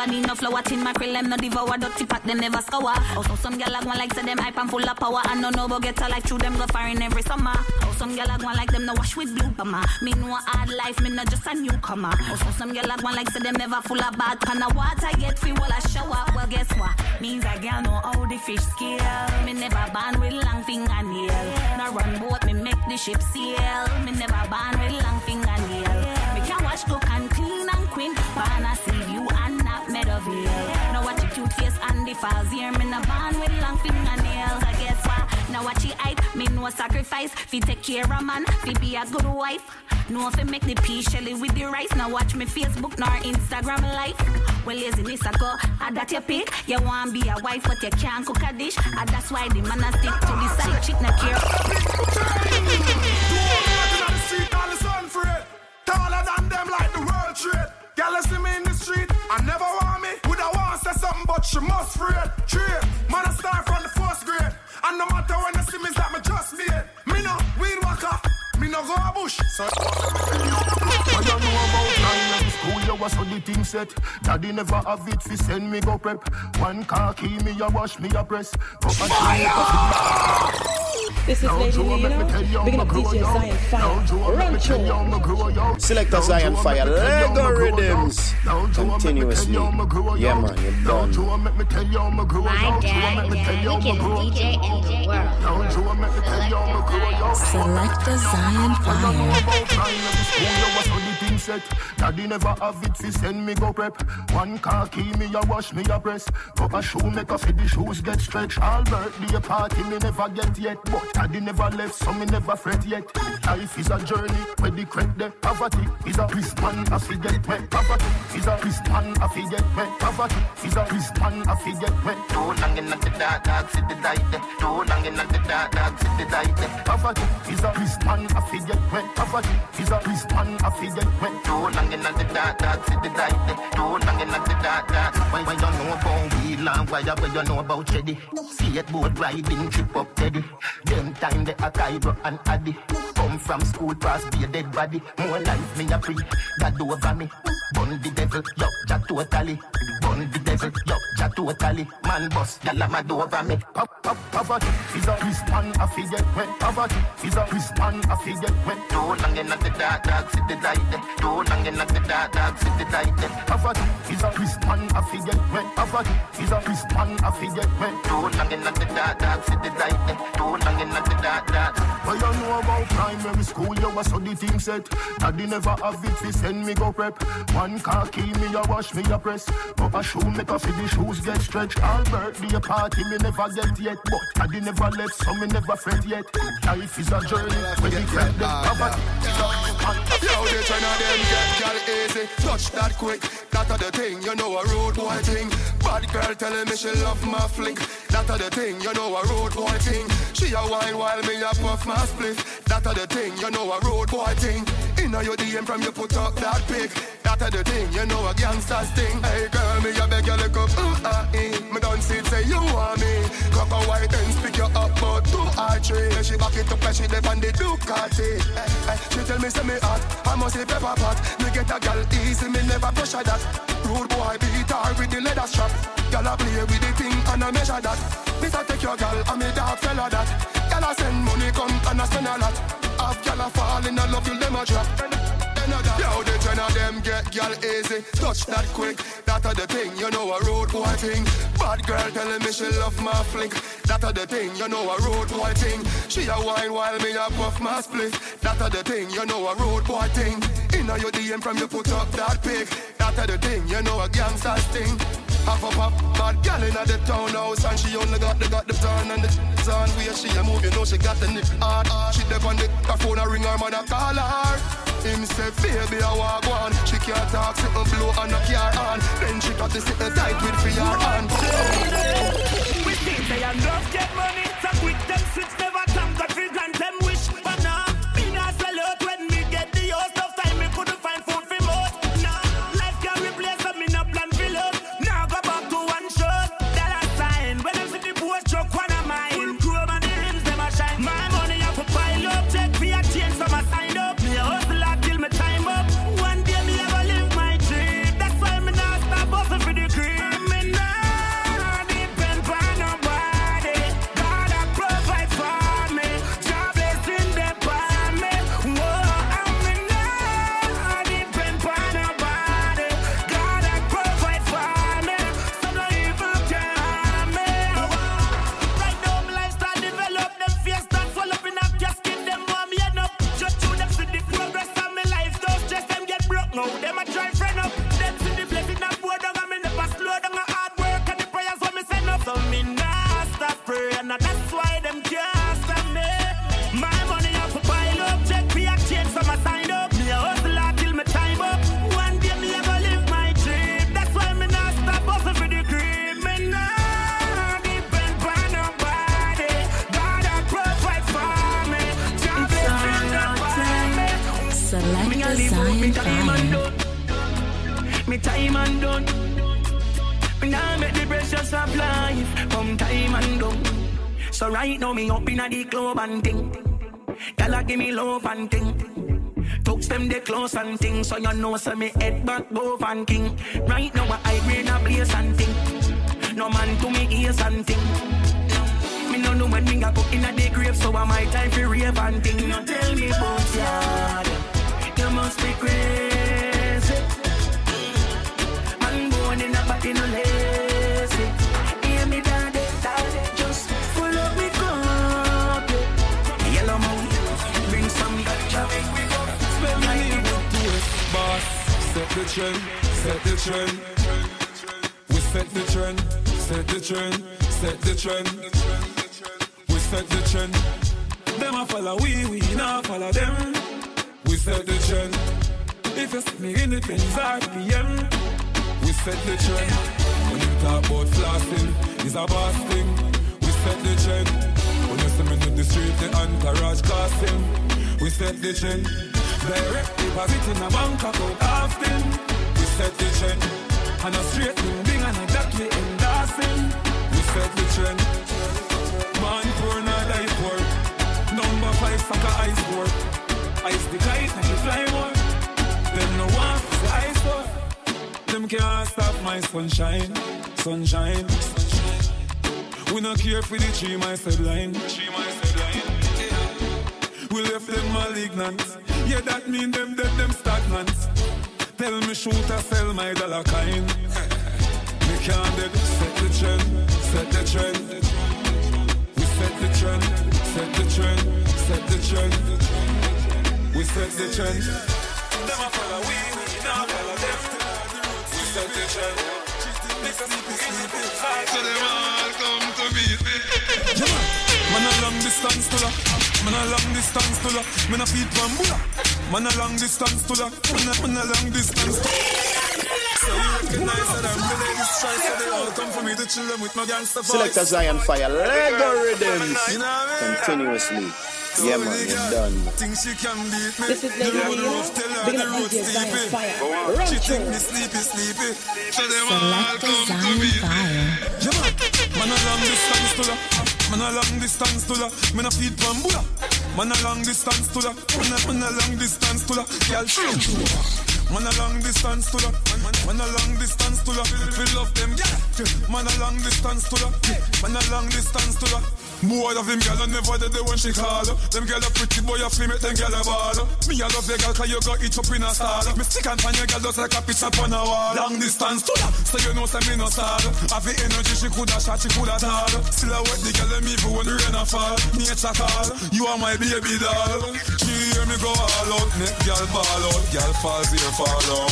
never need no flour. Tin mackerel, them no devour. Dirty pot, them never scour. Oh, also, some gal like one like say them hype and full of power. I no know but get a life through them go foreign every summer. Oh, some gal like one like them no wash with blue bummer. Me know hard life, me not just a newcomer. Oh, also, some gal like one like say them never full of bad kind of water yet feel while I shower. Well, guess what? Means I gal know how the fish scale. Me never born with long fingernail. No run boat, me make the ship sail. Me never born with long fingernail. Me can wash cook and clean and queen. Born a see you Now watch your cute face and the falls here. Me no born with long fingernails. I guess what? Now watch your hype. Me no sacrifice. Fi take care of man. Fi be a good wife. No if I make the pea shelly with the rice. Now watch me Facebook nor Instagram life. Well, laziness I go, ah, that you pick. You want be a wife, but you can't cook a dish. And that's why the man a stick to the side chick, not care. Taller than them like the world trade. Girl, see me in the street, I never want me. Would I want say something, but she must free. Trade, man, I start from the first grade. And no matter when I see me, like me just made. Me no weed walker, me no go a bush. So I don't know about time school, you was so the thing set. Daddy never have it, fi send me go prep. One car key, me a wash, me a press. Go Fire! This is Lady Nina. Big up DJ Zion Fire. Run show. Selector Zion Fire, Lego Rhythms. Continuously. Yeah, man, you're done. My dad, yeah, biggest DJ in the world. Selector Zion Fire. Daddy never have it, fi send me go prep. One car key, me a wash, me a press. Go a shoe maker, fi the shoes get stretched. All birthday party, me never get yet. But daddy never left, so me never fret yet. Life is a journey, where the credit, the poverty is a Christian, I fi get wet. Poverty is a Christian, I fi get wet. Poverty is a Christian, I fi get wet. Too long in the dark, dark city light. Too long in the dark, dark city light. Poverty is a Christian, I fi get wet. Poverty is a Christian, I fi get wet. Too long in the dark, dark city light. Too long in the dark, dark. Why, why you know about wheel and why, why you know about Cheddy? See it boat riding, trip up Teddy. Them time they a Cairo and Addy. Come from school, pass be a dead body. More life me a pre, that over me. Bun the devil, yo, ja totally. Bun the devil, yo, ja totally. Man boss, gyal a mad over me. Pop, pop, poverty is a Christian, get wet. Poverty is a Christian, get wet. Too long in the dark, dark city light. Too long in the dark, dark city light. Poverty is a Christian, get wet. Poverty is a Christian, get wet. Too long in the dark, dark city light. Too long in the dark, dark. But you know about primary school, you was so the thing set. Daddy never have it, fi send me go prep. One car key, me a wash, me a press. Go a shoe maker fi the shoes get stretched. All birthday party, me never get yet. But daddy never left, so me never fret yet. Life is a journey, where the credit, the poverty Yo, they tryna them get girl easy. Touch that quick, that a the thing, you know a road boy thing. Bad girl telling me she love my flick. That a the thing, you know a road boy thing. She a wine while me a puff my split. That a the thing, you know a road boy thing. Inna your DM from you put up that pic. That a the thing, you know a gangster's thing. Hey girl, me a beg you look up, ooh ah eh. Me don't see it, say you want me. Cock a white and pick you up, but two or three. She back it up and she dey on the Ducati. Hey, hey, she tell me say me hot, I must say pepper pot. Me get a gal easy, me never pressure that. Rude boy beat her with the leather strap. Gal a play with the thing and I measure that. This a take your gal and me dog fella that. Gal I send money come and I spend a lot. Half gal a fall in love you them a drop. Yo, the ten of them get gal easy. Touch that quick, that a the thing, you know a road boy thing. Bad girl telling me she love my flick. That a the thing, you know a road boy thing. She a wine while me a puff my split. That a the thing, you know a road boy thing. Inna your DM from you put up that pic. That a the thing, you know a gangster's thing. Half a pop, bad gal inna the townhouse and she only got the got the turn and the on where she a move, you know she got the nip hard. She dep on the her phone a ring her mother call her. Him say, baby, I walk on. She can't talk, sit and blow and knock your on. Then she got to sit tight with your hand. We think they are love get money. So quick them switch never come. Them and so you know so me head back both and king. Right now I bring a blaze and ting. No man to me ears and ting. Me no know when me a go in a the grave, so I my time for rave and ting. The trend, set the trend. We set the trend, set the trend, set the trend. We set the trend. Them a follow we, we not follow them. We set the trend. If you see me in the Benz RPM, we set the trend. When you talk about flossing, it's a boss thing. We set the trend. When you see me in the street, the entourage casting, we set the trend. Direct deposit in a bank account often. We set the trend. And a straight moving and that we endorsing. We set the trend. Man poor, not die poor. Number five soccer ice work. Ice the kite and the fly more. Them no one the ice war. Them can't stop my sunshine. Sunshine. We not care for the tree, my said line. We left them malignant. Yeah, that mean them dead, them stagnant. Tell me shoot or sell my dollar kind. Me can't dead, set the trend, set the trend. We set the trend, set the trend, set the trend. We set the trend. Them a follow we, we not follow them. We set the trend. So them all come to meet me. Man a long distance to la, man a long distance to la, man a feed bamboo. Man a long distance to that. Man a, man a long distance to So you recognize that I'm the latest choice So they all come for me to chill them with my gangster voice Select Zion Fire Lego Rhythms Continuously yeah man, you're done. Think she can beat me. This is Lady Radio. Big up DJ Zion Fire. Run she think me sleepy, sleepy. So them all come to me. Yeah man, man a long distance to that. Man a long distance to la. Man a feed bambula. Man a long distance to la. Man a, man a long distance to la. Girl, Man a long distance to la. Man, man a long distance to la. We love them, yeah. Man a long distance to la. Man a long distance to la. Boy of him girl, I never did the when she call Them girl a pretty boy, a flame it, them girl a ball Me a love the girl, cause you got it up in a stall. Me stick and pan your girl just like a picture on a wall. Long distance to that, so you know say me no sad. Have the energy, she coulda shot, she coulda tall Still I wet the girl, them even when the rain a fall. Me a call, you are my baby doll. She hear me go all out, neck girl ball out. Girl falls here, fall out.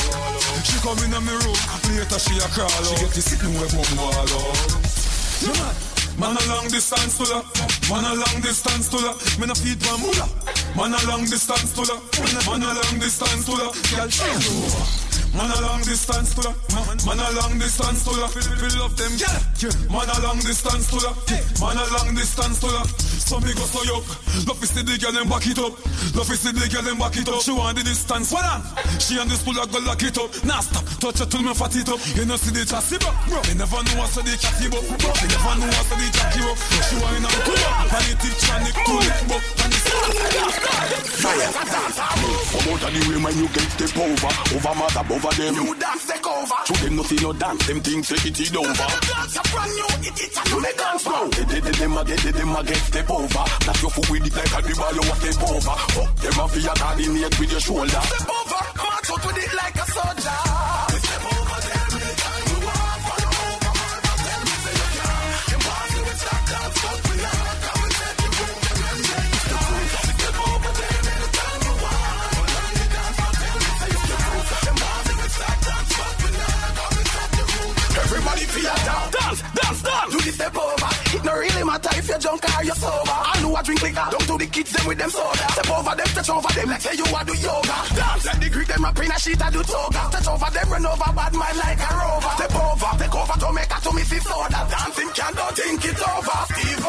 She come in my room, later she a crawl out She get to sit me where home wall out. You mad? Man a long distance to la. Man a long distance to la. Me no feed one mula. Man a long distance to la. Man a long distance to la. Girl, Man a long distance to la. Man a long distance to la. We love them, yeah. Man a long distance to la. Man a long distance to la. So me go so up. Love is the girl and back it up. Love is the girl and back it up. She want the distance. What on? She and this pull go lock it up. Now stop. Touch her till me fat it up. You know see the chassis bro. You never know what's the catty bro. You never know what's the jockey bro. She want and pull up. And it tip tranic it bro. Fire. Come out of the way when you get step over. Over mother over them. You dance take over. To them nothing no dance. Them things say it is over. Dance a brand new. It is a new dance flow. They they they them get they them a get step over. That your foot with it like a dribble you step over. Fuck them a fear coordinate with your shoulder. Step over. March out with it like a soldier. Dance. Do the step over. It no really matter if you're drunk or you're sober. I know I drink liquor. Don't do the kids them with them soda. Step over them, touch over them like say you want do yoga. Dance like the Greek them up in a sheet I do toga. Touch over them, run over bad man like a rover. Step over, take over to make a to me see soda. Dancing can don't think it over. Steve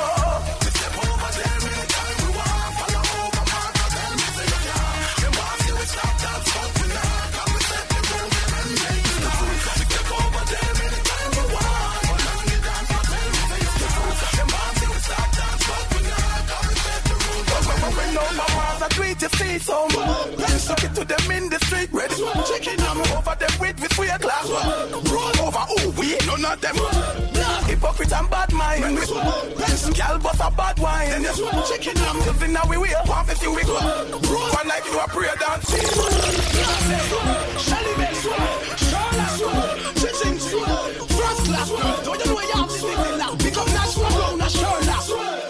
walls are tweet, you see some. Let's suck it to them in the street. Ready? Checking them over them with with sweet class. Roll over, ooh, we ain't none of them. Hypocrite and bad mind. Girl, but a bad wine. Checking them. Living now we. Want to see we go. One like you a prayer dance. Shelly swag. Charlotte swag. Chiching swag. First. Don't you know you have to it now? Become national brown, national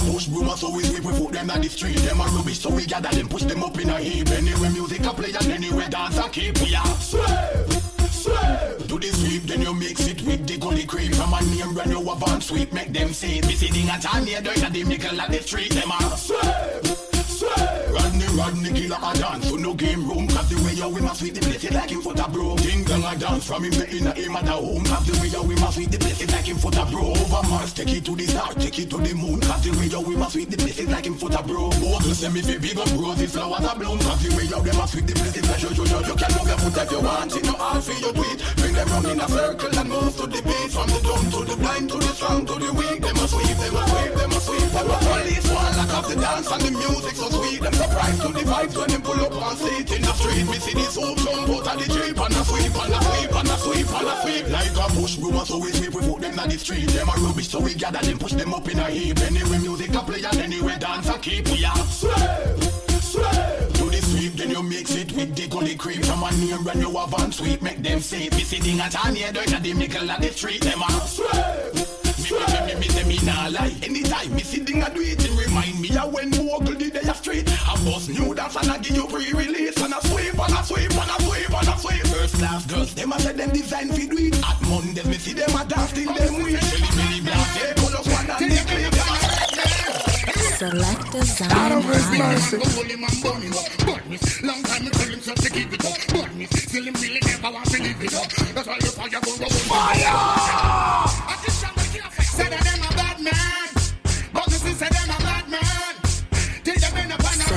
a bush broom, so we sweep, we put them on the street. Them a rubbish, so we gather them, push them up in a heap. Anywhere music a play and anywhere dance a keep. We are slave, slave. Do the sweep, then you mix it with the gully creep. From a name brand you on sweep, make them it. Be sitting at a near the nickel at the street. Them a slave, slave. Rodney, Rodney, killer a dance, so no game room. Cause the way you we must sweep the place, like him foot a bro. King gang a dance from him, in a him at the home. Cause the way you we must sweep the place, like him foot a bro. Over Mars, take it to the star, take it to the moon. Cause the way you we must sweep the place, like him foot a bro. Both to send me fi big up roses, flowers a bloom. Cause the way you we must sweep the place, like you, you, you, you can move your foot if you want it. No hard for you do it. Bring them round in a circle and move to the beat. From the dumb to the blind to the strong to the weak. Them a sweep, them a sweep, them a sweep. Them a police one lock off the dance and the music so sweet. Them surprised to the vibes when them pull up on seat in the street. Me see this hoop jump out of the jeep and a sweep and a sweep and a sweep and a sweep. Like a push broom, so we sweep, we put them on the street. Them a rubbish, so we gather them, push them up in a heap. Anyway music a play and anyway dance a keep. We are slave, slave. Do the sweep, then you mix it with the gully creep. From a name brand you have on sweep, make them say it. Be sitting at a near the the middle of the street. Them a slave. Me, me, me, me, say me nah lie. Anytime me sitting and do it, it remind me of when Bogle did the street. I bust new dance and I give you pre-release and I sweep and I sweep and I sweep and I sweep. First class girls, them a say them design fi do it. At Mondays me see them a dance till them weak. Shelly belly black, yeah, pull up one and they clip. Select design God of His higher. mercy. Long time me tell him so to keep it up, but me still him really never want to leave it up. That's why the fire go round. Fire!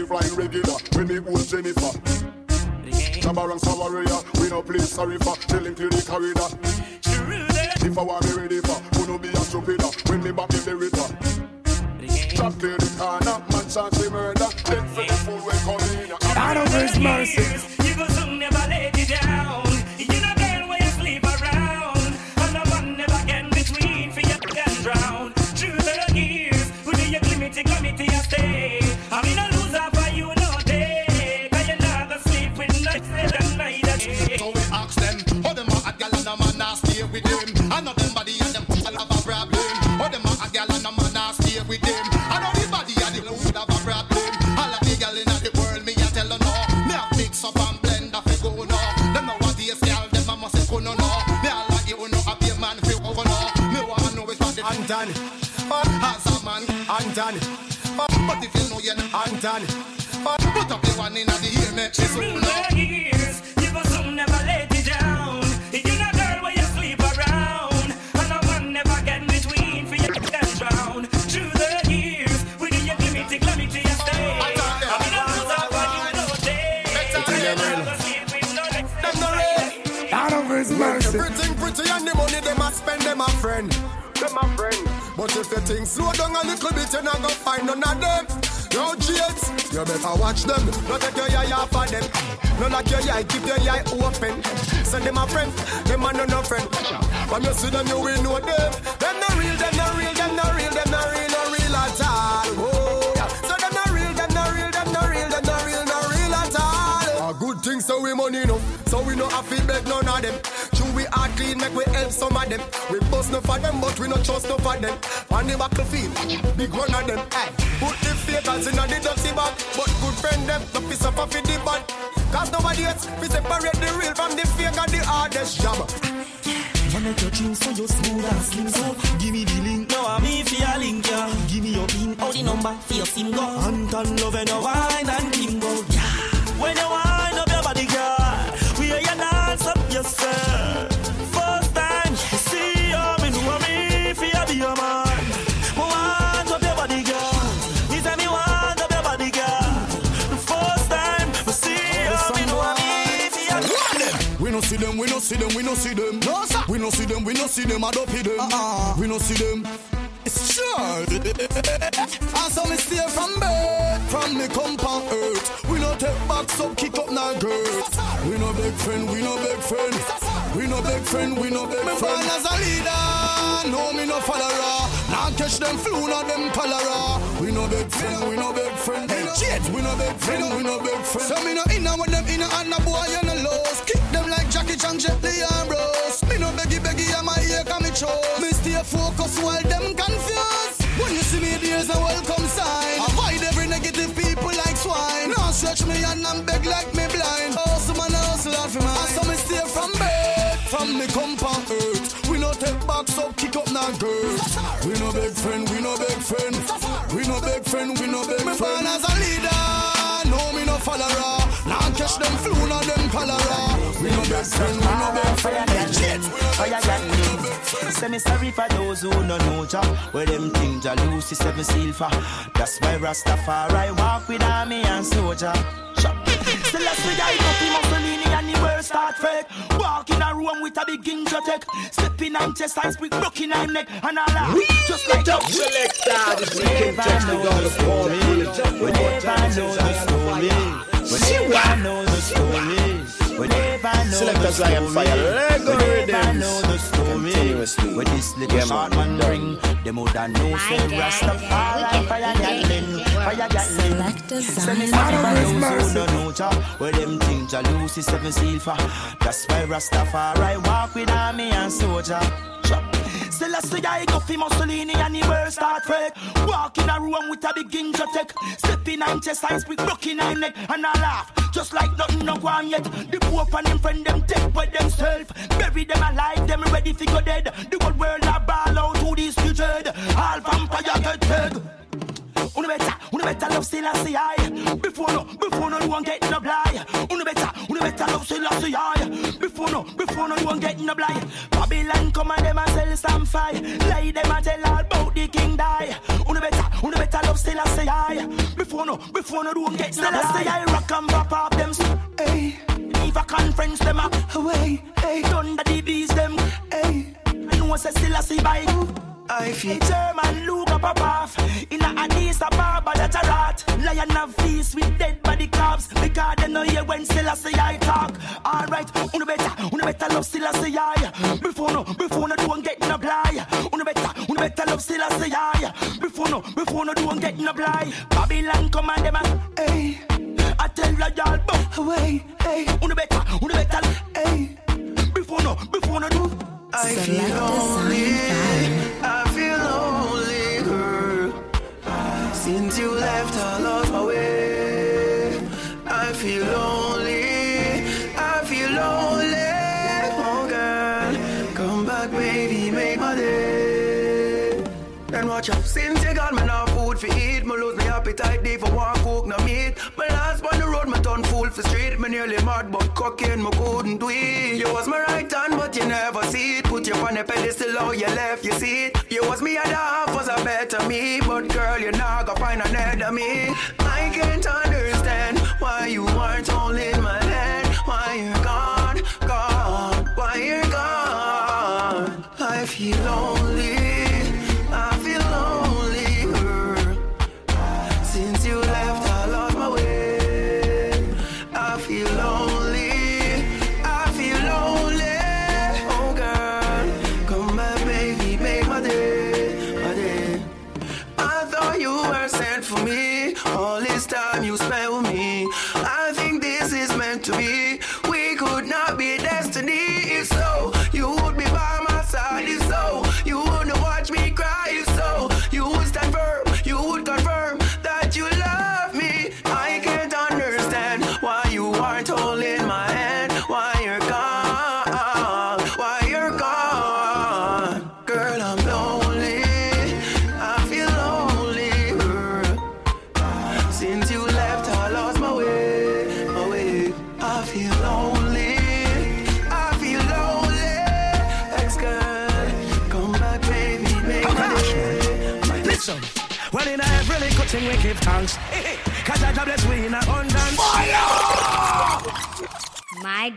me flying regular. When me hold Jennifer. Shabba ranks a warrior, we no play sorry for. Tell him clear the corridor. If I want me ready for, who no be a stupid when me back in the river. Drop clear the corner, man chance the murder. Then for the fool when come in. God of His mercy. You go soon never let you down. But if you know you're not Anthony, uh, put up your one in the ear, make she's Through the years, you will soon never let me down. You're not girl where you sleep around, and no man never get between for you to drown. Through the years, we give you give me to give to your stay. I'm in a house of fun, you know day. Them no real. Out of his mercy. Everything pretty and the money them a spend them a friend. Them a friend. But if you think slow down a little bit, you're not gonna find none of them. Yo, Jades, you better watch them. Don't take your eye off of them. No like your eye, keep your eye open. Send them a friend, them a no no friend. When you see them, you will know them. Them no real, them no real, them no real, them no real, no real at all. Oh, yeah. So them no real, them no real, them no real, them no real, no real at all. A good thing, so we money enough. So we no have to beg none of them. True, we are clean, make we help some of them. We bust no for them, but we no trust no for them. On the battlefield, big one of them. Aye. Put the fakers in the dirty bag, but good friend them, no piss up off in the bad. Cause nobody else, we separate the real from the fake and the hardest job. You make your dreams so you smooth and slim so Give me the link now I'm me for your link yeah Give me your pin or the number for your sim go Anton love and your wine and bingo yeah When you wind see them, we no see them. No, sir. We no see them, we no see them, I don't pay them. Uh-uh. We no see them. It's sure. And so me stay from birth, from me come on earth. We no take back, so kick up now girth. We no big friend, we no big friend. We no big friend, we no big friend. Me born as a leader, no me no follower. Now catch them flu, not them cholera. We no big friend, we no big friend. Hey, shit, we no big friend, we no big friend. So me no inna with them inna and a boy you no lose. Kick them like Jackie Chan, Jet Li and. Me no beggy beggy, I'm a ear come me chose. Me stay focused while them confused. When you see me, there's a welcome sign. Avoid every negative people like swine. Now stretch me and I'm beg like me blind. Hustle man, hustle out for mine. So me stay from bed, from me come on earth. We no take back, so kick up now girls. We no big friend, we no big friend. We no big friend, we no big friend. Me born as a leader, no me no follower. Now catch them flu, not them cholera. We no we no big friend. Shit, we no big friend, we no big friend. Say me sorry for those who no know Jah Where them things Jah lose is seven silver. That's why Rastafari walk with army and soldier. Still let's we die up Mussolini and the world start fake. Walk in a room with a big ginger tech. Stepping on chest and speak broken on neck And all that. Just like Top selector, this weekend checks we got the story. We never know the story. We never know the story We never know Selector the story. Fire, Lego We never Rhythms. know the story. Continuously. With this little Yeah, short man. man ring Them woulda know say Rastafari. Fire Gatlin Fire Gatlin Selector Send me Zion sorry for Fire. those who don't know Jah Where them things Jah lose is seven silver. That's why Rastafari walk with army and soldier Still I go fi Mussolini and the world start fake Walk in a room with a big ginger tech. Stepping on chest and speak broken on neck. And I laugh just like nothing no go on yet. The Pope and them friend them take by themselves. Bury them alive, them ready fi go dead. The whole world a ball out to this future All vampire get dead Uno better, uno better love still I see I? Before no, before no one get no blind Uno better, uno better love still I see I? Before no, before no one get no blind Babylon come and them a sell some fire. Lie them a tell all about the king die. Uno better, uno better love still I see I? Before no, before no one get no blind Still I see I rock and pop up them Hey, if a conference them up. Away. Hey, thunder the bees them. Hey, I know say still I see by I feel German look up a path In a Addis Ababa that a rat. Lion of feast with dead body cops Because they know hear when still I say I talk. Alright, uno better, uno better love still I say I? Before no, before no don't get no blind Uno better, uno better love still I say I? Before no, before no don't get no blind Babylon come and them a Hey, I tell you y'all but Away, hey, uno better, uno better? Hey, before no, before no do I feel lonely. Since you left, I lost my way. I feel lonely. I feel lonely. Oh, girl, come back, baby, make my day. then watch out. Since you got me no food for eat, appetite, day for one cook no meat. My last on the road, my turn full for street. Me nearly mad, but cocaine, me couldn't do it. You was my right hand, but you never see it. Put you on a pedestal, how you left, you see it. You was me a half was a better me, but girl, you not gonna find another me. I can't understand why you aren't holding my hand, why you're gone, gone, why you're gone. I feel lonely. This time you with me.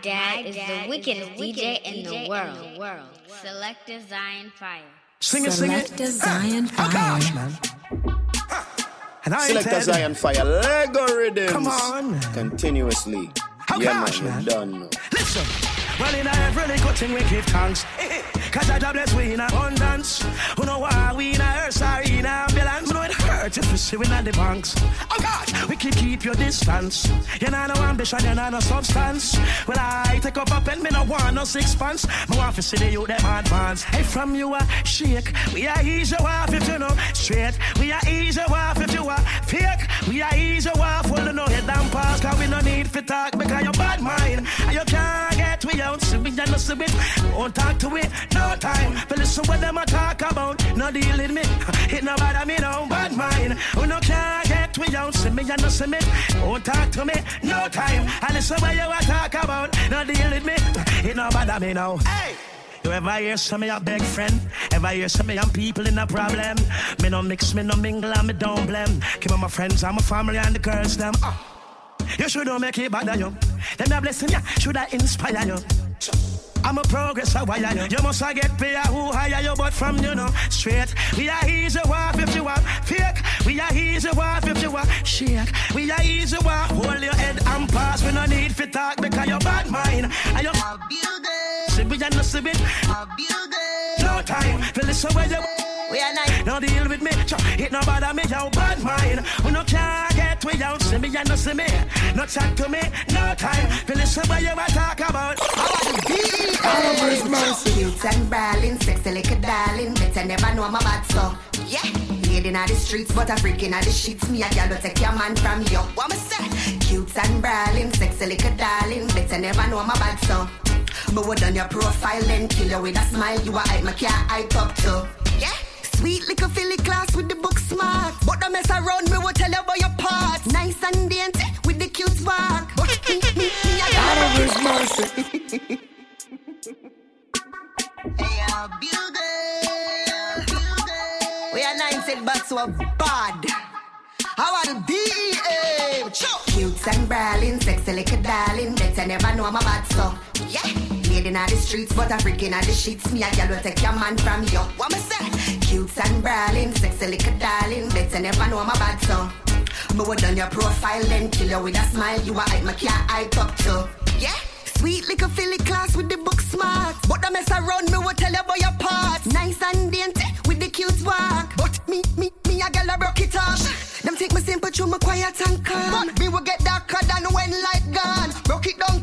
Dad is the wickedest DJ in the world. Selector Zion Fire. Sing it, sing it. Selector Zion ah, Oh gosh, Fire. man. Ah, and I Selector said- Zion Fire, Lego Rhythms. Come on. Continuously. How yeah, gosh, man, man. done. Listen, well in every good thing we give thanks. Cause I bless we in abundance. Who know why we in a earth or in a ambulance? You know it hurts if we see we in the banks. Oh God, we can keep your distance. You know no ambition, you know no substance. Well I take up a pen, me no want no sixpence. Me want to see the youth them advance. Hey, from you a shake, we are easy off if you know straight. We are easy off if you are fake. We are easy off, well no head down pass. Cause we no need for talk because you're bad mind. And you can't get we out, see me and no see it. Won't talk to it, no time. But listen what them a talk about, no deal with me. It no bother me, no bad mind. Who no can't get we out, see me and no see it. Won't talk to me, no time. And listen what you a talk about, no deal with me. It no bother me, no. Hey! You ever hear some of your big friend? Ever hear some of your people in a problem? Me no mix, me no mingle, and me don't blame. Keep on my friends and my family and the girls them. Ah. You should not make it bother you. Them a blessing you, should I inspire you? I'm a progress a wire you. You must a get paid who hire you, but from you know straight. We are easy wife if you are fake. We are easy wife if you are shake. We are easy wife. Hold your head and pass. We no need for talk because you're bad mind. And you See me and no see me. No time. Feel this way you. We are nice. No deal with me. Ch- It no bother me. Yo bad mind. We no can't get we out. See me and no see me. No chat to me. No time. Feel this way you a talk about. All of mercy. Cute and brawling, sexy like a darling. Better never know my bad so. Yeah. Lady in the streets, but a freak in the sheets. Me a gal will take your man from you. What me say? Cute and brawling, sexy like a darling. Better never know my bad so. But what on your profile then kill you with a smile. You a hype, my can't hype up too. Yeah. Sweet little Philly class with the book smart. But the mess around me will tell you about your parts. Nice and dainty with the cute walk. But me, me, me, I God of His mercy. Uh, we are nine said but so bad. How are the DEA? Cute and brawling, sexy like a darling. Better never know my bad so. Yeah. Lady in the streets, but a freak in the sheets. Me a gal will take your man from you. What me say? Cute and brawling, sexy like a darling. Better never know my bad so. Me would on your profile then kill you with a smile. You a hype, me can't hype up too. Yeah. Sweet little Philly class with the book smart. But the mess around me will tell you about your parts. Nice and dainty with the cute walk. But me, me, me a gal a broke it off. Them take me simple through my quiet and calm. But me will get darker than when light gone. Broke it down,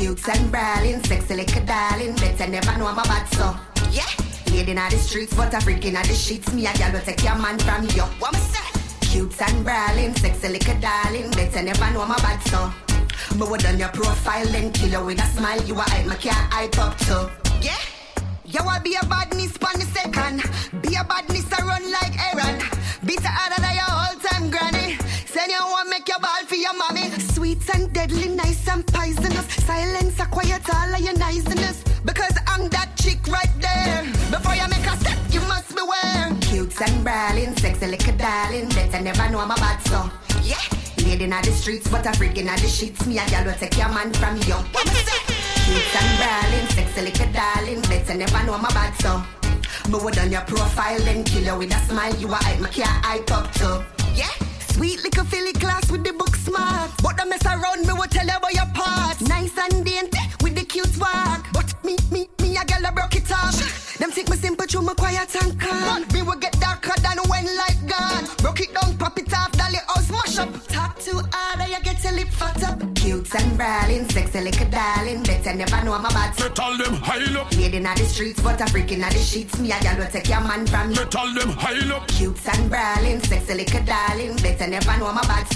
Cute and brawling, sexy like a darling. Better never know my bad so. Yeah. Lady in the streets, but a freak in the sheets. Me a gal will take your man from you. What me say? Cute and brawling, sexy like a darling. Better never know my bad so. Me would on your profile then kill you with a smile. You a hype, me can't hype up too. Yeah. You want be a badness on the second. Be a badness a run like Aaron. Beat harder than your whole time granny. Send you want make your ball for your mommy. Sweet and deadly, nice and poisonous. Silence a quiet all of your niceness. Because I'm that chick right there. Before you make a step, you must beware. Cute and brawling, sexy like a darling. Better never know I'm a bad so. Yeah. Lady in the streets, but a freak in the sheets. Me a gal will take your man from you. What? Cute and brawling, sexy a darling. Better never know a bad so. Me would on your profile, then kill you with a smile. You a hype, me can't hype up too. Yeah. Sweet little Philly class with the book smart. But the mess around me will tell you about your part. Nice and dainty with the cute walk. But me, me, me, a girl I broke it off. Them think me simple, true, me quiet and calm. Me will get darker than when light gone. Broke it down, pop it Cute and brawling, sexy like a darling. Better never know I'm a bad. Me tell them high up. Lady in the streets, but a freak in the sheets. Me a girl will take your man from you. Tell them high up. Cute and brawling, sexy like a darling. Better never know I'm a bad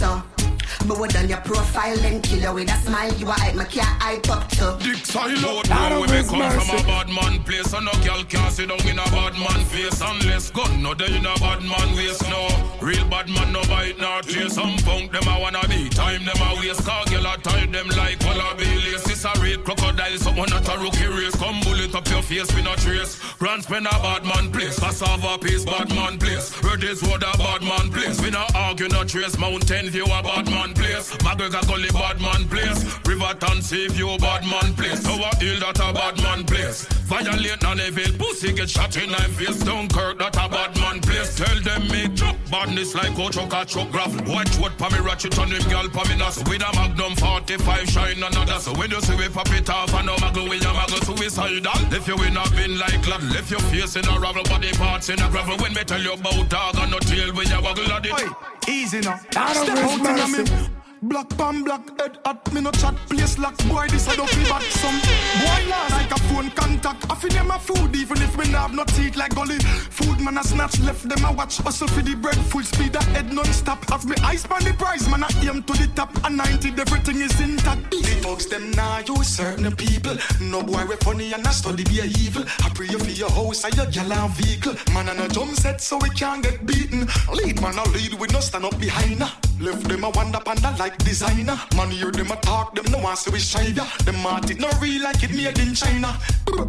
so. Me would your profile then kill you with a smile. You a hype, me can't hype up too. Dick silo. Where we may come from a bad man place, and no girl can't sit down in a bad man face unless gun no day in a bad man waist. No real bad man no bite nor chase. Some punk them a wanna be time them a waste. Car girl a tie them like wallaby lace. It's a red crocodile, someone not a rookie race. Come bullet up your face, we not trace. Grants Pen a bad man place. Cassava piece, bad man place. Red is what a bad man place. We not argue, not trace. Mountain view a bad man place. McGregor Gully bad man place. Riverton Sea View bad man place. Tower Hill that a bad man place. Violate Nannyville pussy get shot in nine face. Dunkirk that a bad man place. Tell them me drop badness like a a truck gravel. Watch what pa me ratchet on him girl me nas. With a Magnum 45 shine another. So when you see we pop it off and no muggle with your muggle suicidal. If you in a bin like lad, left your face in a ravel, body parts in a gravel. When me tell you about dog and no tail when you waggle at it. Easy now. Step out a me. Black pan, black head at me no chat place lock boy this I don't feel bad some boy last. Like a phone contact. I feel them a food even if me not have no teeth like gully. Food man a snatch left them a watch. Hustle for the bread full speed a head non stop have me eyes on the prize man I aim to the top. And 90 everything is intact. The thugs them now use certain people. No boy we funny and I study be a evil. I pray you for your house and your gal and vehicle. Man and a jump set so we can't get beaten. Lead man I lead we no stand up behind her left them a wander panda like designer. Man, hear them a talk, them no want to we shy ya. Them heart it no real like it made in China.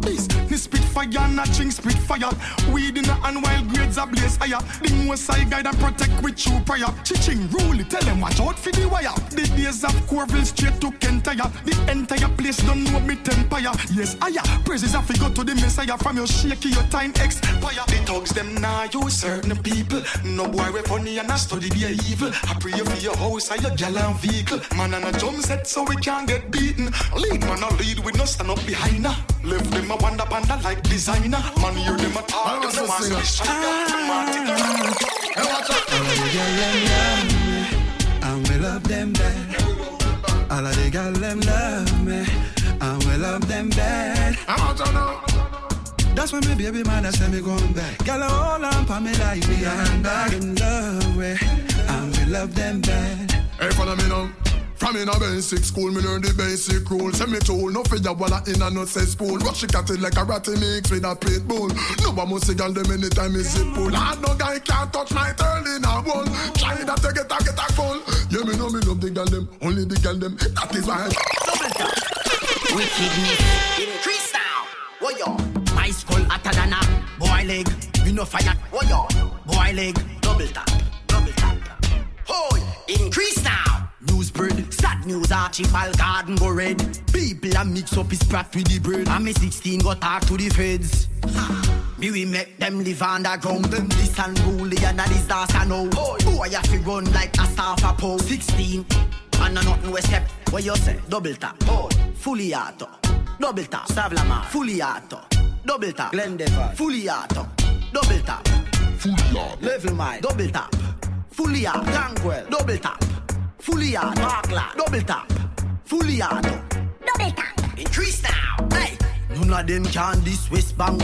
Please, me spit fire, not drink spit fire. Weed in the and wild grades are blaze higher. The most I guide and protect with true prayer. Chiching rule, tell them watch out for the wire. The days of Corville straight to Kentire. The entire place don't know me empire. Yes, aya, praises to go to the Messiah from your shaky, your time expire. The thugs them now use certain people. No boy we funny and I study be evil. I pray for your house and your gal and vehicle. Man and a jump set so we can't get beaten. Lead man a lead we no stand up behind her. Left them a wonder panda like designer. Man hear them a talk, them to be them and we love them bad. All of the girl them love me, and we love them bad. I'm out now. That's when my baby mother say me going back. Girl, hold on for me like me and back in love with, love them bad. Hey, follow me now. From in a basic school, me learn the basic rules. Send me tool, no figure walla in a no cesspool. Rush it at it like a ratty mix with a pit bull. No one must girl them anytime is zip pull. And no guy can't touch my turn in a wall. Try that to get a get a call. Yeah, me know me love the girl them, only the girl them. That is why. Double tap. Wickedness increase now. What yo? My skull hotter than a boy leg. Me no fire. What yo? Boy leg. Double tap. Double tap. Hoy, increase now. News spread. Sad news Archibald garden go red. People a mix up his brat with the bread. And me 16 go talk to the feds. Ha. Me we make them live underground. Them this unruly and a disaster now. Boy, you fi run like a staff a pole. 16. And a nothing we step. What you say? Double tap. Oh. Fully auto. Double tap. Savlama. Fully auto. Double tap. Glendeval. Fully auto. Double tap. Fully auto. Level my. Double tap. Fully auto. Gangrel. Double tap. Fully auto. Parkland. Double tap. Fully auto. Double tap. Increase now. Hey. None of them can this West Bank.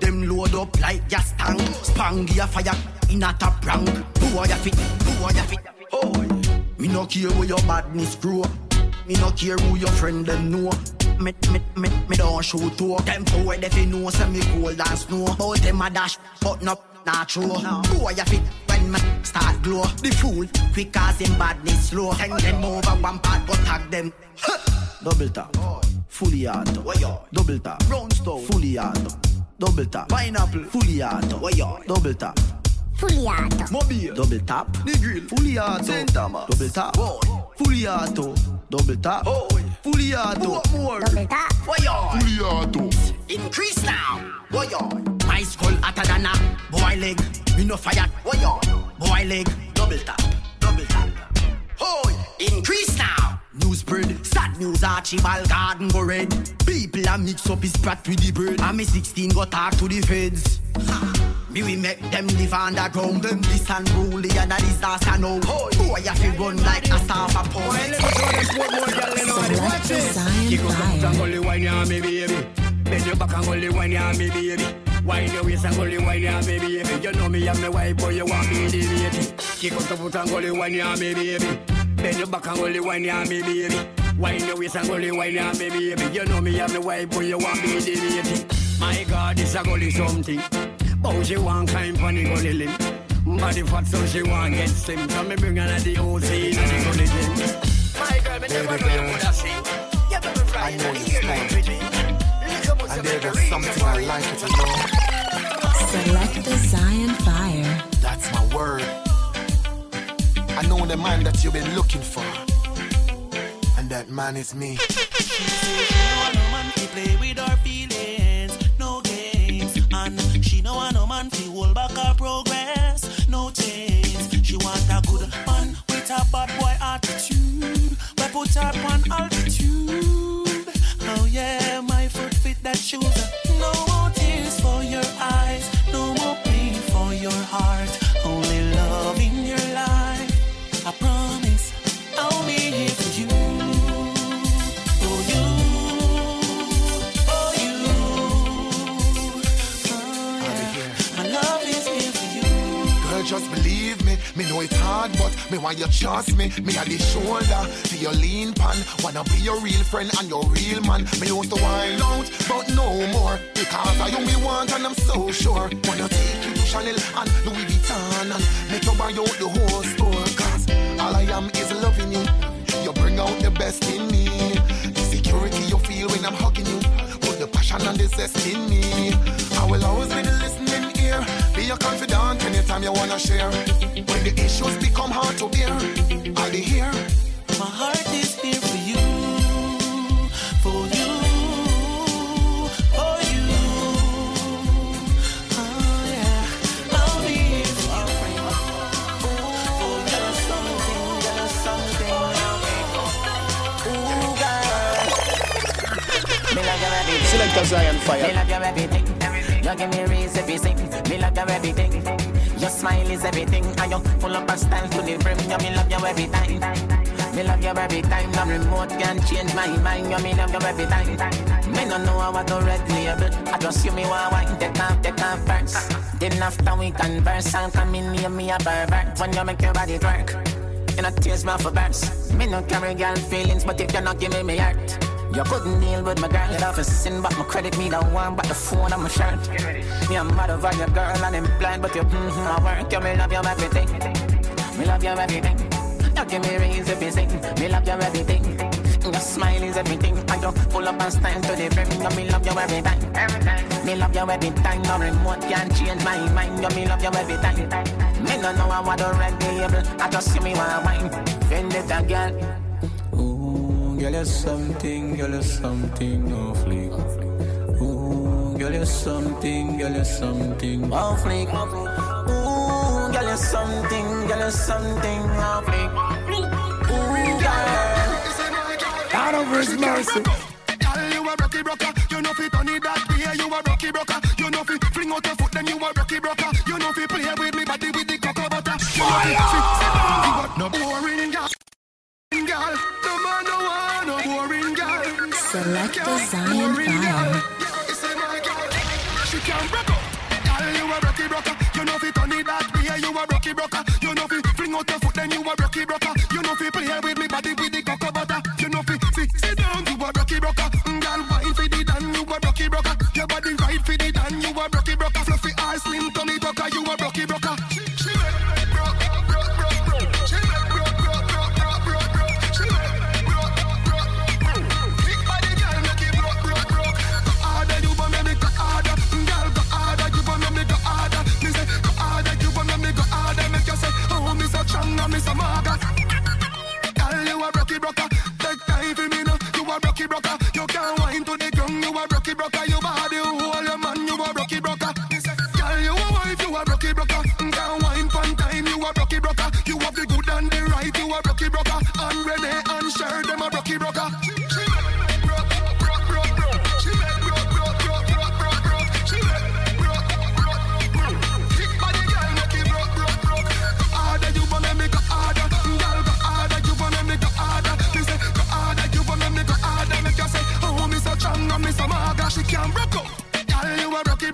Them load up like gas tank. Spangy a fire in a top rank. Who are ya fit? Who are ya fit? Oh, me no care where your badness grow. Me no care who your friend them know. me, me, me, me don't show to them forward if you know say me cold and snow. But them a dash, but no, not true. No. Boy, you fit when me start glow. The fool, quick cause him badness slow. Hang them over one part, but tag them. Double tap, fully auto. Double tap, brownstone, fully auto. Double tap, pineapple, fully auto. Double tap. Fully auto. Mobile. Double tap. The grill. Fully auto. St. Thomas. Double tap. Boy. Fully auto. Double tap. Oh. Fully auto. What more? Double tap. Why? Fully auto. Increase now. Why y'all? Skull hotter than a boy leg. Me no fire. Why y'all? Boy leg. Double tap. Double tap. Oh. Increase now. News spread. Sad news Archibald garden go red. People a mix up his brat with the bread. And me 16 go talk to the feds. Ha. Me we make them live underground. Them this unruly and a disaster now. Boy, you fi run like a star for power. Let me show them sport more girl in the watch it. Kick up and gully wine ya me baby. Bend your back and gully wine ya me baby. Wine your waist and gully wine ya me baby. You know me and me wife, boy you want me the lady. Kick up the foot and gully wine ya me baby. Bend your back and gully wine ya me baby. Wine your waist and gully wine ya me baby. You know me and me wife, boy you want me the lady. My God, this a gully something. But she want climb on the gully limb. Body fat so she want get slim. So me bring her to the OC in the gully gym. My girl, me never know you would have seen. You better ride and hear like pretty. And there's something I like you to. Select the Zion Fire. That's my word. I know the man that you've been looking for. And that man is me. no man fi play with our feelings, no games. And she no want no man fi hold back her progress, no chains. She want a good man with a bad boy attitude. We put her on altitude. Shoes. Me. Know it's hard, but me want you trust me. Me at the shoulder to your lean pan. Wanna be your real friend and your real man. Me used to wind out, but no more. Because I you me want and I'm so sure. Wanna take you to Chanel and Louis Vuitton and make you buy out the whole store. Cause all I am is loving you. You bring out the best in me. The security you feel when I'm hugging you. Put the passion and the zest in me. I will always be the listening ear. Be your confidant anytime you wanna share. When the issues become hard to bear, I'll be here. My heart is here for you, for you, for you. Oh yeah, I'll be here for you. Oh, you're something, you're something. Ooh, girl. Me like your everything. Selector Zion Me Fire. love your everything. You give me to sing. Me love your everything. Your smile is everything. And you full of style to the brim. You me love you every time. Me love you every time. No remote can change my mind. You me love you every time. Me no know how to red label. I just you me want wine. Take off, take off first. Then after we converse, I'll come in near me a pervert. When you make your body twerk. You know tears my for burst. Me no carry girl feelings, but if you not give me me heart. You couldn't deal with my girl, you'd have to sin But my credit me the one, but the phone on my shirt. Me I'm mad over your girl and I'm blind But you, mm-hmm, I work, you. Me love you everything. Me love you everything. You give me reason to Me love you everything. Your smile is everything. And you full up and stand to the brim You me love you every time Me love you every time. No remote can change my mind. You me love you every time Me no know how to red label. I just see me want wine. Vendetta girl Girl, you're something, girl, you're something off fleek. Ooh, girl, you're something, girl, you're something fleek. Ooh, girl, you're something, girl, you're something fleek. Ooh, girl. God over his mercy. Girl, you a rocky broker. You know fi turn it that way. You a rocky broker. You know fi fling out your foot, then you a rocky broker. You know fi play with me body with the cocoa butter. You know say my girl, she can broke up. You a rocky broker. You know fi turn it. You a rocky broker. You know fi fling out your foot, then you a rocky broker. You know fi play with me She can't broke up. Girl, you a rocky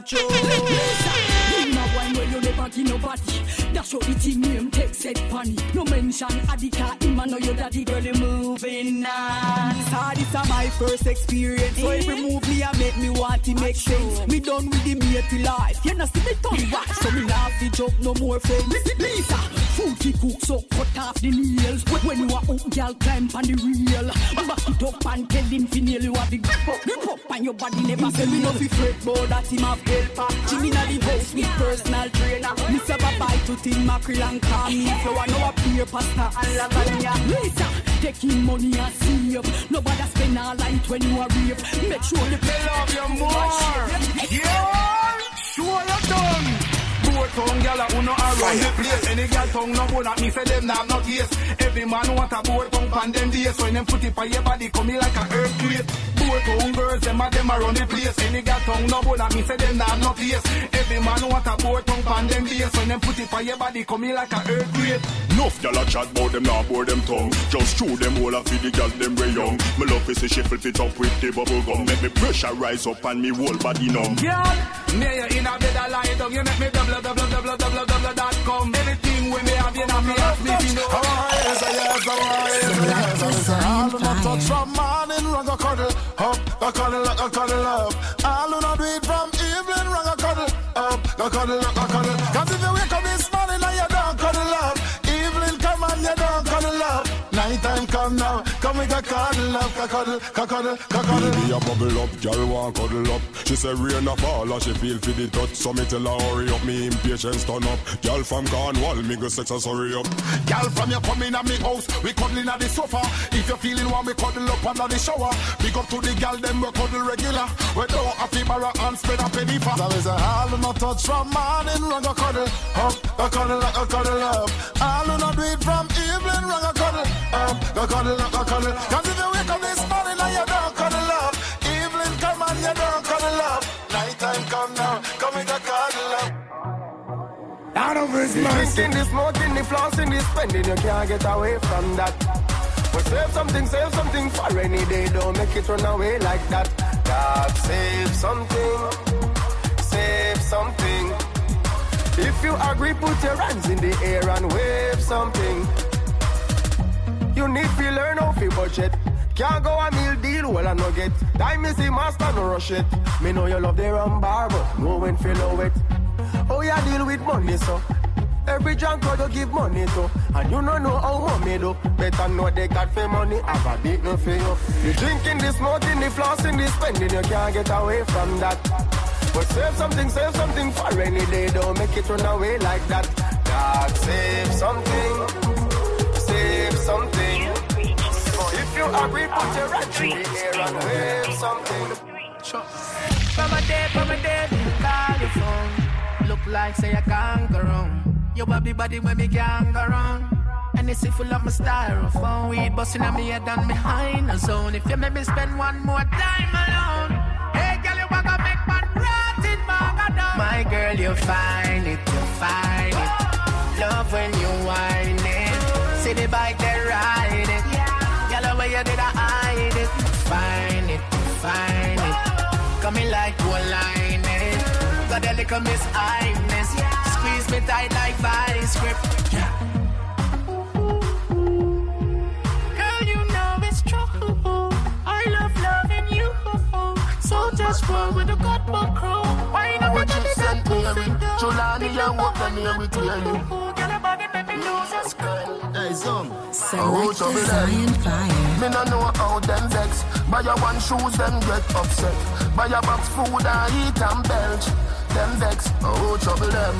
the truth. You know one where you never give nobody. That's what the name take set funny. No mention Adika, him and know your daddy girl you moving on. So this is my first experience. So every move me I make me want to make sense. Me done with the matey life. You know see me done back, so me not fi joke no more friends. Lisa, food fi cook so cut off the nails. When you are out, girl climb on the rail. Back it up and tell him fi you have the grip up, grip up and your body never say me no fi fret but that him have helper. Jimmy na the house with personal trainer. Me say bye bye to Tim Mackerel and call me flour. Now a pure pasta and lasagna. Lisa, taking money and save. Nobody spend all night when you are rave. Make sure the pay love you more. Yeah, sure you done. Boat tongue gyal a uno around the place. Any gyal tongue no bone at me say them nah not yes. Every man want a boat tongue pan them days. When them put it on your body come in like a earthquake. Tongue girls them a them around the place. Any gyal tongue no bone at me say them not yes. Every man want a boat tongue pan them days. When them put it on your body come in like a earthquake. Enough gyal a chat bout them nah bore them tongue. Just chew them all off with the gyal them way young. Me love to see shuffle fit up with the bubble gum. Make me pressure rise up and me whole body numb. Girl, you in a bed a lie down. You make me double, double, double, double, double dot com. Anything when me have know me ask me you know. Yes, yes, yes, yes. All who not touch from morning, run go cuddle up, go cuddle go cuddle up. All who not do it from evening, run go cuddle up, go cuddle go cuddle. Cause if you wake up this morning and you don't cuddle up, evening come and you don't cuddle up. Nighttime come now, come we go cuddle up, go cuddle, go cuddle, go cuddle. Baby a bubble up, girl want cuddle up. She say rain a fall and she feel for the touch. So me tell her hurry up, me impatience turn up. Girl from Cornwall, me go sex us hurry up. Girl from you coming at me house, we cuddling at the sofa. If you feeling warm, we cuddle up under the shower. Big up to the girl, them we cuddle regular. We don't have to borrow and spend a penny for. There is a all not touch from morning, run go cuddle up, go cuddle up, cuddle up. All not do it from evening, run go cuddle up, go cuddle up, go cuddle. Cause if you wake up this morning and you don't cuddle up, evening come and you don't cuddle up. Nighttime come now, come we go cuddle up. Out of his The mercy. drinking, the smoking, the flossing, the spending, you can't get away from that. But save something, save something for rainy day. Don't make it run away like that. God, save something, save something. If you agree, put your hands in the air and wave something. You need to learn how to budget. Can't go a meal deal, well I no get. Time is the master, no rush it. Me know you love the rum bar, but know when feel know it. Oh, yeah, deal with money, so. Every junk you give money to, and you don't know how money do. Better know they got for money, have a big no for oh. you. The drinking, the smoking, the flossing, the spending, you can't get away from that. But save something, save something for rainy day, don't make it run away like that. God, save something, save something. You agree, put your hand in the air and wave something. From a day, from a day, call your phone. Look like say I can't go wrong. You have the body when me can't go wrong. And it's full of my styrofoam. Weed busting on me head and me high in the zone. If you make me spend one more time alone. Hey, girl, you want to make man rot in my My girl, you find it, you find it. Oh. Love when you whine it. See the bike, they you did I hide it. Find it, find it. me like gold line it. Got a little miss. Squeeze me tight like vice grip. Yeah. Girl, you know it's true. I love loving you. So just roll with the God crew. Why not What you sent me, Julani what the name we tell you. Girl, your body make me lose a screw. Hey, some. Selector Zion Fire. Me no know how them vex. Buy a one shoes, them get upset. Buy a box food and eat and belch. Them vex, oh trouble them.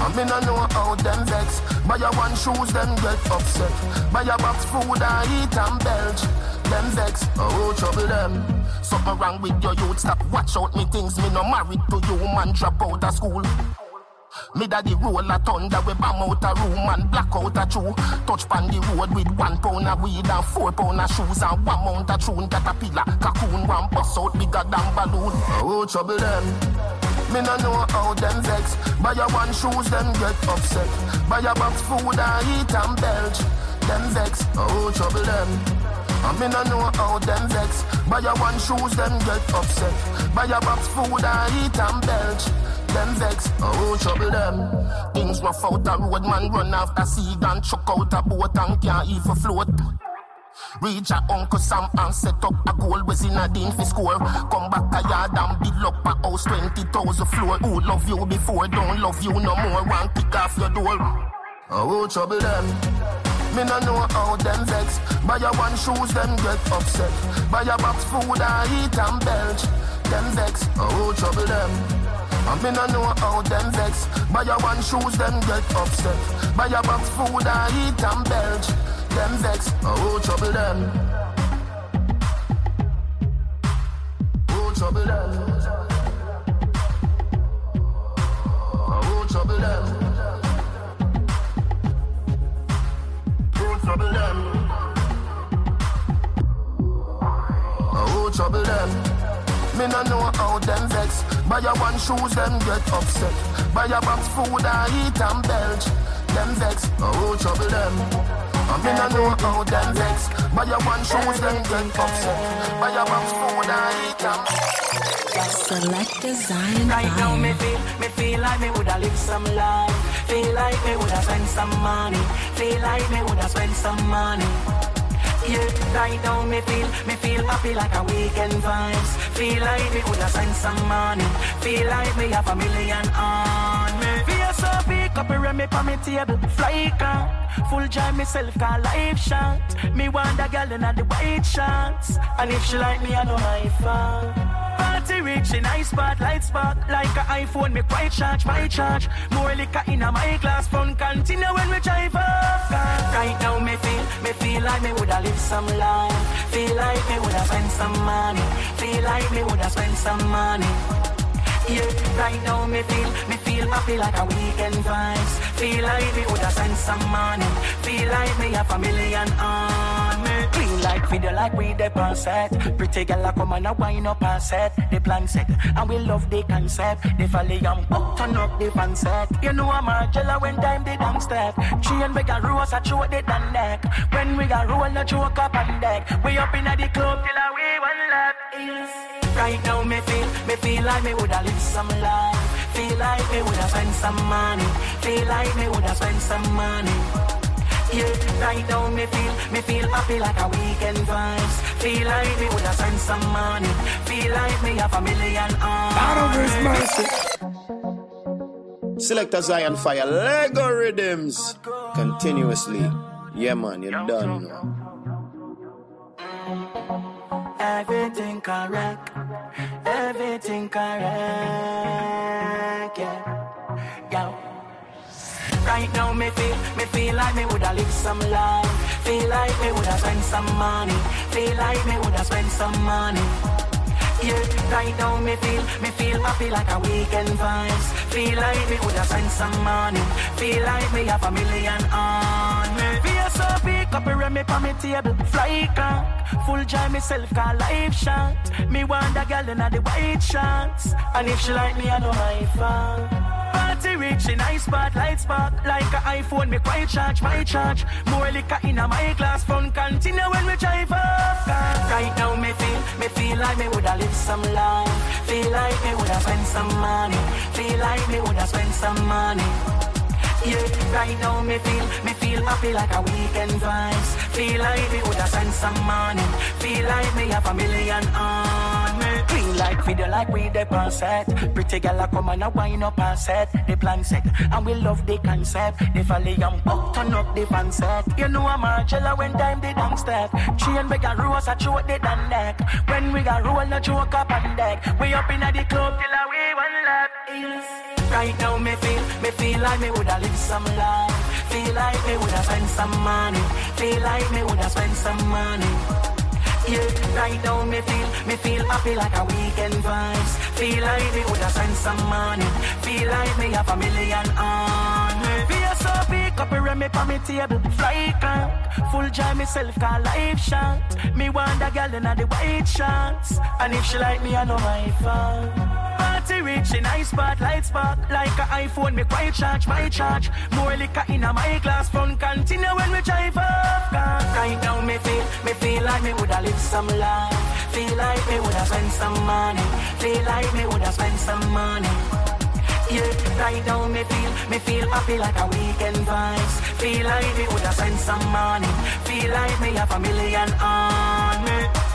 And me no know how them vex. Buy a one shoes, them get upset. Buy a box food and eat and belch. Them vex, oh trouble them. Something wrong with your youth, stop watch out me things. Me no married to you, man drop out of school. Me daddy roll a thunder we bam out a room and black out a chew. Touch pan the road with one pound of weed and four pound of shoes and one mount of tune caterpillar. Cocoon one bust out bigger than balloon. Oh trouble them. Me no know how them vex. Buy a one shoes, them get upset. Buy a box food and eat and belch. Them vex. Oh trouble them. And me no know how them vex. Buy a one shoes, them get upset. Buy a box food and eat and belch. Them vex, oh trouble them. Things rough out the road, man run after seed and chuck out a boat and can't even float. Reach a Uncle Sam and set up a goal a din for score. Come back a yard and build up a house 20,000 floor. Who love you before, don't love you no more. One kick off your door. Oh, trouble them. Me no know how them vex. Buy a one shoes, them get upset. Buy a box food and eat and belch. Them vex, oh trouble them. And me no know how them vex. Buy a one shoes, them get upset. Buy a box food and eat and belch. Them vex, oh trouble them. Oh trouble them. Oh trouble them. Oh trouble them. Oh trouble them. Me no know how them vex. Buy a one shoes, them get upset. Buy a box food and eat and belch. Them vex, oh trouble them. And me no know how them vex. Buy a one shoes, them get upset. Buy a box food and eat and Select a Zion Right now me feel, me feel like me woulda live some life. Feel like me woulda spend some money. Feel like me woulda spend some money. Yeah, right now me feel, me feel happy like a weekend vibes. Feel like me woulda spend some money. Feel like me have a million on me. Feel so pick up a me on me table, fly car. Full joy myself call life shot. Me want a girl in the white shots. And if she like me, I know my fault. Party reaching nice spot, light spark Like a iPhone, me quite charge, my charge More liquor in a my glass Fun continue when we drive off Right now me feel, me feel like me woulda live some life Feel like me woulda spend some money Feel like me woulda spend some money right now me feel, me feel happy like a weekend vibes. Feel like me woulda spend some money. Feel like me have a million on me. Clean like video, like we the set. Pretty girl a come and a wine up and set. The plan set, and we love the concept. The folly pop turn up the fan set. You know I'm a jella when time they don't step. Chain we got rose a throat they done neck. When we got roll no choke up on deck. We up in the club till we one left. Right now me feel, me feel like me woulda live some life. Feel like me woulda spend some money. Feel like me woulda spend some money. Yeah, right now me feel, me feel happy like a weekend vibes. Feel like me woulda spend some money. Feel like me have a million on. Out of his mercy. Selector Zion Fire, Lego rhythms continuously. Yeah, man, you're done. Everything correct, everything correct, yeah, yeah. Right now me feel, me feel like me woulda live some life. Feel like me woulda spend some money. Feel like me woulda spend some money. Yeah, right now me feel, me feel happy like a weekend vibes. Feel like me woulda spend some money. Feel like me have a million on Me be so VSOP, copy me on me table, fly cock. Full joy myself, call life shot. Me want a girl in the white shots. And if she like me, I know my fault. Party rich in ice spot, light spot Like a iPhone, me quite charge, my charge More liquor in a my glass Fun continue when we drive off Right now me feel, me feel like me woulda live some life Feel like me woulda spend some money Feel like me woulda spend some money yeah, right now me feel, me feel happy like a weekend vibes. Feel like we woulda spend some money. Feel like me have a million on me. Clean like video, like we the set. Pretty girl a come and a wine up and set. The plan set, and we love the concept. The valley and up, turn up the fan set. You know I'm Margiela when time the don't step. Chain we got rose, I choke the dan deck. When we got roll, no joke up on deck. We up in the club till we one left. Right now me feel, me feel like me woulda live some life. Feel like me woulda spend some money. Feel like me woulda spend some money. Yeah, right now me feel, me feel happy like a weekend vibes. Feel like me woulda spend some money. Feel like me have a million on me. VSOP, copy me on me table, fly cock. Full joy myself, call life shot. Me want a girl in the white shots. And if she like me, I know my fault. Party rich in ice spot, light spot Like a iPhone, me quite charge, my charge More liquor in a my glass Front continue when we drive up Right now me feel, me feel like me woulda live some life Feel like me woulda spend some money Feel like me woulda spend some money yeah, right now me feel, me feel happy like a weekend vibes. Feel like me woulda spend some money. Feel like me have a million on me.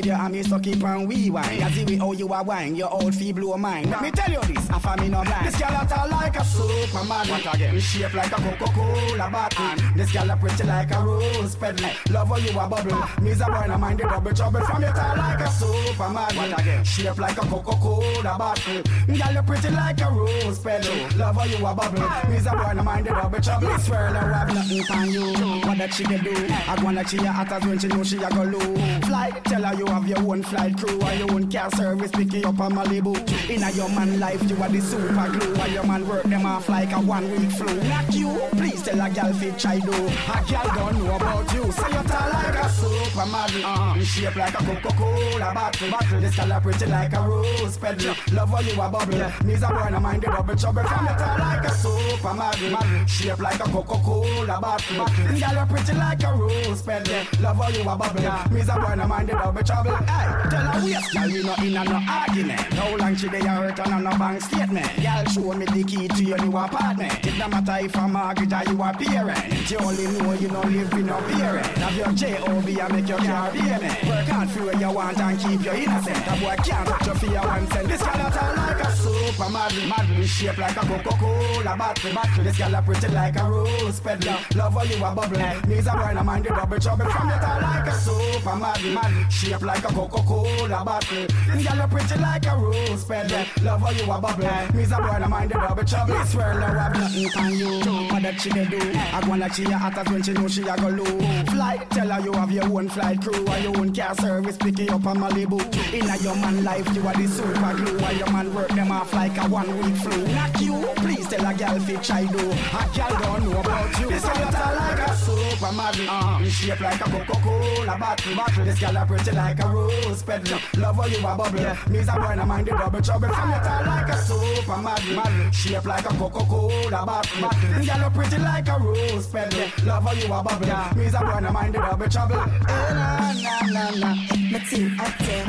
Video and me so keep on rewind. As if how you are wine, your old fee blow mine. Let me tell you this, I me no blind. This girl out like a superman. What again? Me shape like a Coca-Cola bottle. This girl a pretty like a rose petal. Love how you a bubble. Me's a boy no mind the double trouble. From your tall like a superman. What again? Shape like a Coca-Cola bottle. Girl you pretty like a rose petal. Love how you a bubble. Me's a boy no mind the double trouble. I swear I have nothing on you. What that she can do? I wanna a hot as when she know she a go low. Fly, tell her you have your own flight crew and your own car service pick you up on Malibu. In a your man life, you are the super glue. While your man work them off like a one week flu. Not you, please tell a gal fit try do. A gal don't know about you, so you tall like a supermodel. Uh, shape like a Coca-Cola bottle. bottle. This gal pretty like a rose petal. Love how you a bubble. Me's a boy, no mind the double trouble. From you tall like a supermodel. Shape like a Coca-Cola bottle. bottle. Gal pretty like a rose petal. Love how you a bubble. Me's a boy, no mind the double trouble. Hey, tell her waist, girl, we no in a no argument. How long she dey hurt on a bank statement? Girl, show me the key to your new apartment. It no matter if a mortgage or you a parent. You only know you no live with no parent. Have your J.O.B. and make your car payment. Work hard for what you want and keep your innocent. A boy can't touch your fear one cent. This girl out like a supermodel. Model shape like a Coca-Cola bottle. bottle. This girl a pretty like a rose peddler. Love how you a bubble. Me's a boy no mind the double trouble. From your like a supermodel. Model shape like a Coca-Cola bottle. Girl, you pretty like a rose petal. Love how you a bubble. Me's a boy, no mind the double trouble. Swear, no have nothing on you. What that she do? I like she a hot as when she know she a go low. Flight, tell her you have your own flight crew and your own car service pick you up on Malibu. In a your man life, you are the super glue. While your man work them off like a one week flu. Not you, tell a girl fi try do. A girl don't know about you. This girl tall like a supermodel. Uh, shape like a Coca-Cola bottle. bottle. This girl a pretty like a rose petal. Love how you a bubble. Yeah. Me's a boy, no mind the double trouble. From you tall like a supermodel. Model. Shape like a Coca-Cola bottle. bottle. This girl a pretty like a rose petal. Love how you a bubble. Yeah. Me's a boy, no mind the double trouble. Eh, na na na na. Me team up there.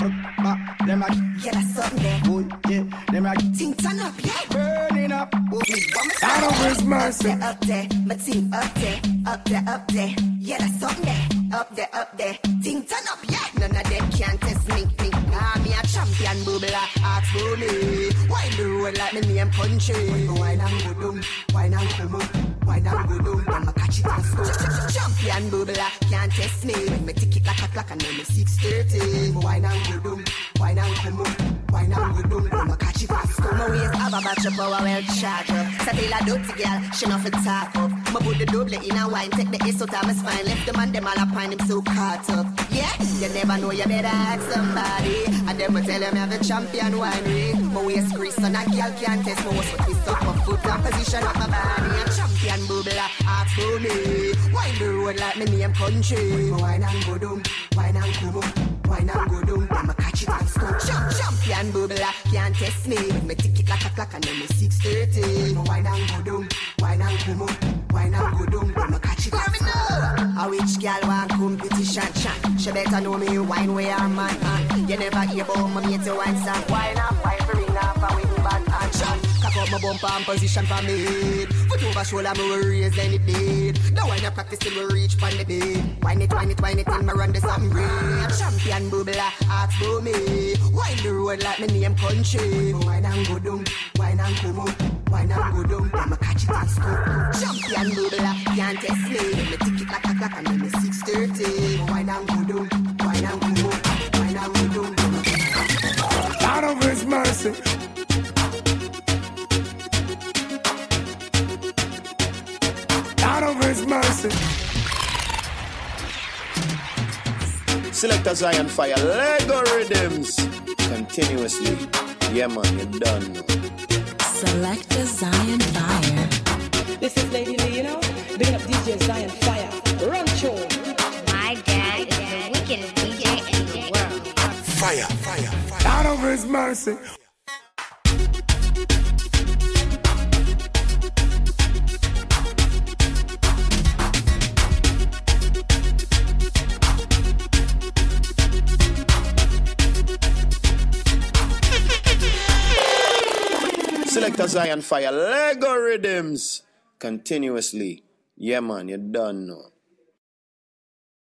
Them a Yeah, that's something. Oh, yeah. Them a Ting turn up, yeah. burning up. Oh, Out of his mercy. Up there, my team up there, up there, up there. Yeah, that's something. Up there, up there. Ting turn up, yeah. None of them can test me. me. Nah, me a champion bubbler. Ask for me. Why the road like me name country? Why not go down? Why not come up? Why not go down? Then I catch it score. Champion bubbler can't test me. When me tick it like a clock and then me six thirty. Why not go down? Why not come up? Why not go down? Then I catch it and score. My waist have a battery power well charged up. Settle a dirty girl, she not fit talk up. Me put the double in a wine, take the ace out of my spine. Left the man them all up on him so caught up. Yeah, you never know, you better ask somebody. And them will tell you have a champion winery. My waist grease and a girl can't test my waist, but twist up my foot and position up my body. A champion bubbler, ask for me. Wine the road like me name country. Wine and go down, wine and come up. Wine and go down, then I catch it and score. Champion bubbler, can't test me. When me tick it like a clock and then me 6.30. Wine and go down, wine and come up. Wine and go down, then I catch it and score. A which girl want competition, chat. She better know me wine where I'm man. You never hear about my mate to wine song. Wine up, wine for ring up, and with me bad and chat. My bumper and position for me. Foot over shoulder, me will raise any bed. The wine I practice till we reach pon the bed. Wine it, wine it, wine it till me run the something red. Champion bubbler, ask for me. Wine the road like me name country. Wine and go down, wine and come up. Wine and go down, me catch it and score. Champion bubbler, can't test me. Then me tick it like a clock and then me 6.30. Wine and go down, wine and come up. Wine and go down, Out of his mercy. Out of his mercy. Selector Zion Fire, Lego Rhythms. Continuously. Yeah, man, you're done. know. Selector Zion Fire. This is Lady Lee, you know? Big up DJ Zion Fire. Run show. My dad is the wickedest DJ in the world. Fire, fire, fire. Out of his mercy. Selector Zion Fire, Lego Rhythms. Continuously. Yeah, man, you done know.